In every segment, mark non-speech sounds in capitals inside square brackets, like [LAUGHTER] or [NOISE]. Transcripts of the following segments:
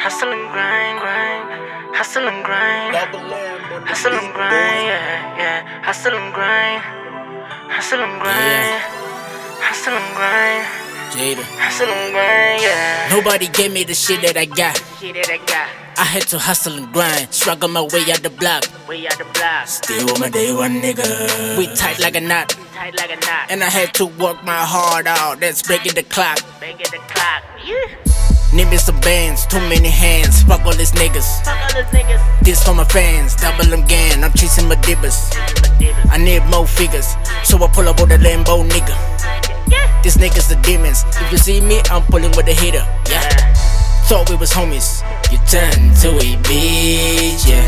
Hustle and grind, grind. Hustle and grind. Hustle and grind, yeah, yeah. Hustle and grind. Hustle and grind. Hustle and grind. Jyda. Hustle and grind, yeah. Nobody gave me the shit that I got. Shit that I got. I had to hustle and grind, struggle my way out the block. Way out the block. Still with my day one nigga. We tight like a knot, Tight like a knot. and I had to work my heart out. That's breaking the clock. It the clock. Yeah. Need me some bands, too many hands. Fuck all these niggas. Fuck all those niggas. This for my fans, double them again. I'm chasing my dibbers. I need more figures, so I pull up with a Lambo nigga. Yeah. These niggas the demons. If you see me, I'm pulling with a hitter. Yeah. Yeah. Thought we was homies. You turn to a bitch, yeah.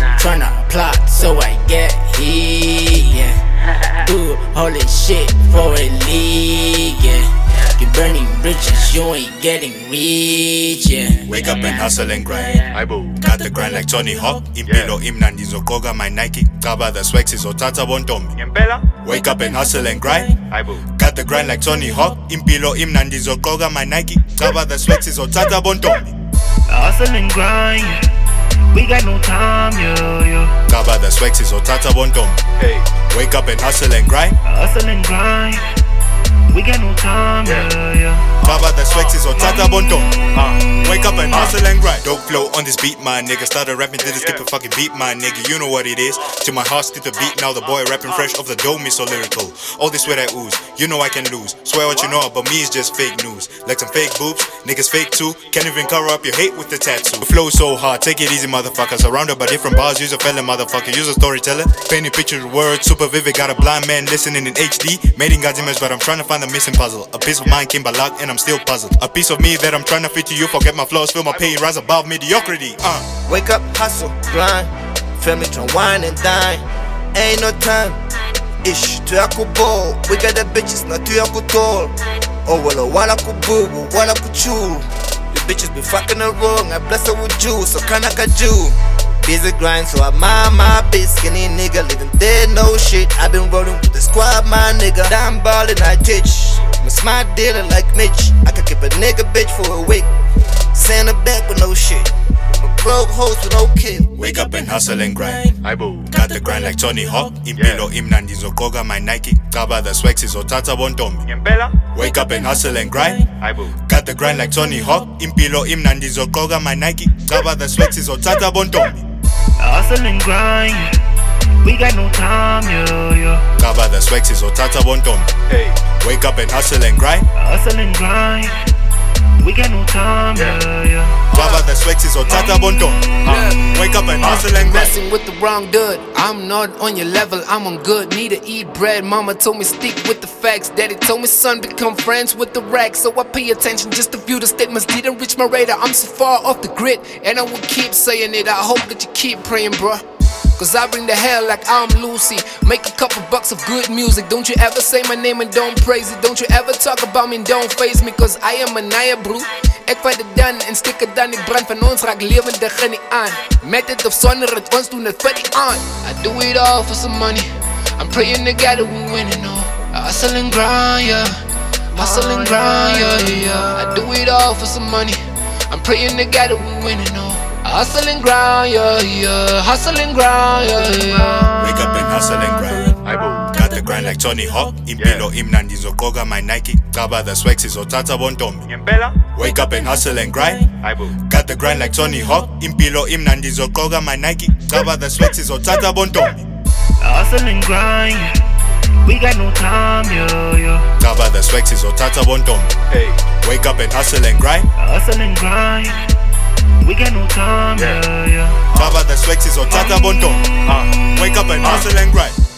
Nah, nah. Tryna plot so I get here, yeah. [LAUGHS] All this shit for a league, yeah. You burning bridges, you ain't getting rich, yeah. Wake up and hustle and grind. Aibo. Got the grind like Tony Hawk. Impilo imnandi zokoga my Nike. Kaba the swags izothatha bontombi. Ngempela? Wake up and hustle and grind. Aibo. Got the grind like Tony Hawk. Impilo imnandi zokoga my Nike. Kaba the swags izothatha bontombi. Hustle and grind, we got no time, yo, yo. Kaba the swags izothatha bontombi. Hey. Wake up and hustle and grind. Hustle and grind, we got no time, yo, yo. Kaba the swags izothatha bontombi. Uh. Wake up and hustle and grind. Dope flow on this beat, my nigga. Started rapping, didn't skip a fucking beat, my nigga. You know what it is. To my heart, skip the beat. Now the boy rapping fresh off the dome is so lyrical. All this sweat I ooze, you know I can lose. Swear what you know about me is just fake news. Like some fake boobs, niggas fake too. Can't even cover up your hate with the tattoo. The flow so hard, take it easy, motherfucker. Surrounded by different bars, use a felon, motherfucker. Use a storyteller. Painting pictures words, super vivid. Got a blind man listening in HD. Made in God's image, but I'm trying to find the missing puzzle. A piece of mind came by luck, and I'm still puzzled. A piece of me that I'm trying to fit to you. Forget my flaws, feel my pain, rise above mediocrity. Uh. Wake up, hustle, grind. Family try wine and dine. Ain't no time. Ish, ya ball. We got the bitches, not tu ya tall. Oh, well, wala boo, wala kuchu. The bitches be fucking her wrong. I bless her with juice, so kinda Jew. Busy grind, so I mind my biz. Skinny nigga, living dead, no shit. i been rolling with the squad, my nigga. Damn ballin', I teach. I'm a smart dealer like Mitch. I could keep a nigga bitch for a week. Send her back with no shit. I'm a broke host with no kid. Wake up and hustle and grind. Aibo. Got the grind like Tony Hawk. Impilo imnandi zokoga my Nike. Kaba the swags izothatha bontombi. Ngempela? Wake up and hustle and grind. Aibo. Got the grind like Tony Hawk. Impilo imnandi zokoga my Nike. Kaba the swags izothatha bontombi. Hustle and grind, we got no time, yo, yo. Kaba the swags izothatha bontombi. Hey. Wake up and hustle and grind. Hustle and grind, we got no time, yeah. yo, yo. Kaba the swags izothatha bontombi. Yeah. Wake up and hustle and grind. Messing with the wrong dude. I'm not on your level, I'm on good. Need to eat bread. Mama told me stick with the facts. Daddy told me son become friends with the racks. So I pay attention just to view the statements. Didn't reach my radar. I'm so far off the grid, and I will keep saying it. I hope that you keep praying, bruh. Cause I bring the hell like I'm Lucy. Make a couple bucks of good music. Don't you ever say my name and don't praise it. Don't you ever talk about me and don't face me. Cause I am a naya broer. Ik vat het dan en stik het dan. Ik brand van ons raak levendig niet aan. Met het of zonder het, ons doen het voor die aan. I do it all for some money. I'm praying to God that we winning all. I hustle and grind, yeah. Hustle and grind, yeah, yeah, yeah. I do it all for some money. I'm praying to God that we winning all. I hustle and grind, yeah, yeah. Hustle and grind, yeah, yeah. Wake up and hustle and grind. Aibo. Got the grind like Tony Hawk. Impilo imnandi zokoga my Nike. Kaba the swags izothatha bontombi. Ngempela? Wake up and hustle and grind. Aibo. Got the grind like Tony Hawk. Impilo imnandi zokoga my Nike. Kaba the swags izothatha bontombi. Hustle and grind, we got no time, yo, yo. Kaba the swags izothatha bontombi. Hey. Wake up and hustle and grind. Hustle and grind, we got no time, yo, yo. Kaba the swags izothatha bontombi. Uh. Wake up and hustle and grind.